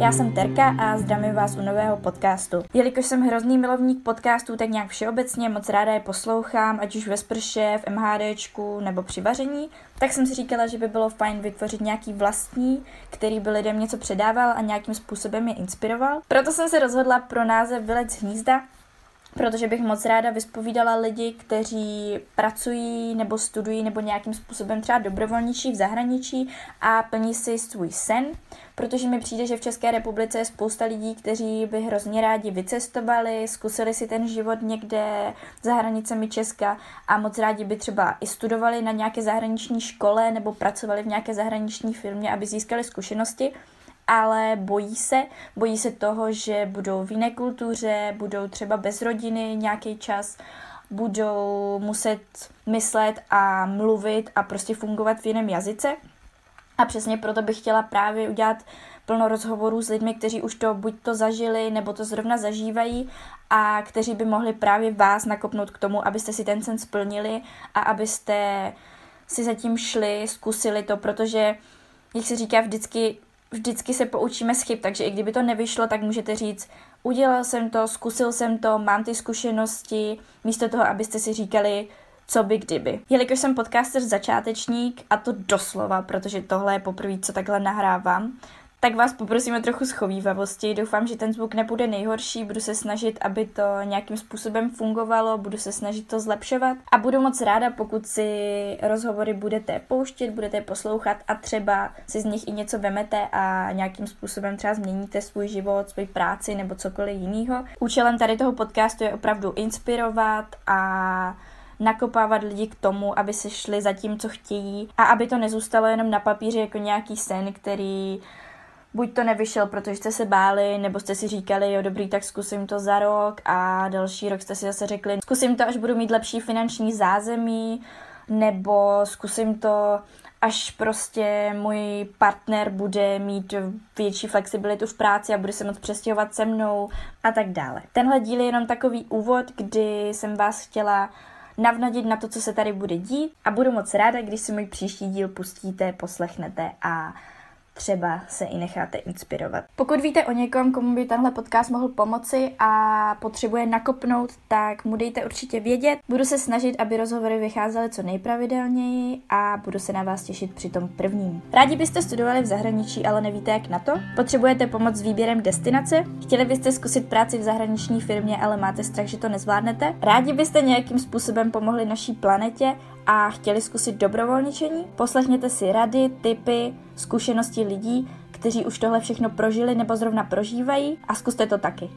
já jsem Terka a zdravím vás u nového podcastu. Jelikož jsem hrozný milovník podcastů, tak nějak všeobecně moc ráda je poslouchám, ať už ve sprše, v MHDčku nebo při vaření, tak jsem si říkala, že by bylo fajn vytvořit nějaký vlastní, který by lidem něco předával a nějakým způsobem je inspiroval. Proto jsem se rozhodla pro název Vylec hnízda, protože bych moc ráda vyspovídala lidi, kteří pracují nebo studují nebo nějakým způsobem třeba dobrovolničí v zahraničí a plní si svůj sen, protože mi přijde, že v České republice je spousta lidí, kteří by hrozně rádi vycestovali, zkusili si ten život někde za hranicemi Česka a moc rádi by třeba i studovali na nějaké zahraniční škole nebo pracovali v nějaké zahraniční firmě, aby získali zkušenosti ale bojí se, bojí se toho, že budou v jiné kultuře, budou třeba bez rodiny nějaký čas, budou muset myslet a mluvit a prostě fungovat v jiném jazyce. A přesně proto bych chtěla právě udělat plno rozhovorů s lidmi, kteří už to buď to zažili, nebo to zrovna zažívají a kteří by mohli právě vás nakopnout k tomu, abyste si ten sen splnili a abyste si zatím šli, zkusili to, protože, jak se říká vždycky, vždycky se poučíme z chyb, takže i kdyby to nevyšlo, tak můžete říct, udělal jsem to, zkusil jsem to, mám ty zkušenosti, místo toho, abyste si říkali, co by kdyby. Jelikož jsem podcaster začátečník, a to doslova, protože tohle je poprvé, co takhle nahrávám, tak vás poprosím o trochu schovývavosti. Doufám, že ten zvuk nebude nejhorší, budu se snažit, aby to nějakým způsobem fungovalo, budu se snažit to zlepšovat a budu moc ráda, pokud si rozhovory budete pouštět, budete poslouchat a třeba si z nich i něco vemete a nějakým způsobem třeba změníte svůj život, svůj práci nebo cokoliv jiného. Účelem tady toho podcastu je opravdu inspirovat a nakopávat lidi k tomu, aby se šli za tím, co chtějí a aby to nezůstalo jenom na papíře jako nějaký sen, který buď to nevyšel, protože jste se báli, nebo jste si říkali, jo dobrý, tak zkusím to za rok a další rok jste si zase řekli, zkusím to, až budu mít lepší finanční zázemí, nebo zkusím to, až prostě můj partner bude mít větší flexibilitu v práci a bude se moc přestěhovat se mnou a tak dále. Tenhle díl je jenom takový úvod, kdy jsem vás chtěla navnadit na to, co se tady bude dít a budu moc ráda, když si můj příští díl pustíte, poslechnete a třeba se i necháte inspirovat. Pokud víte o někom, komu by tenhle podcast mohl pomoci a potřebuje nakopnout, tak mu dejte určitě vědět. Budu se snažit, aby rozhovory vycházely co nejpravidelněji a budu se na vás těšit při tom prvním. Rádi byste studovali v zahraničí, ale nevíte jak na to? Potřebujete pomoc s výběrem destinace? Chtěli byste zkusit práci v zahraniční firmě, ale máte strach, že to nezvládnete? Rádi byste nějakým způsobem pomohli naší planetě a chtěli zkusit dobrovolničení? Poslechněte si rady, tipy, zkušenosti lidí, kteří už tohle všechno prožili nebo zrovna prožívají a zkuste to taky.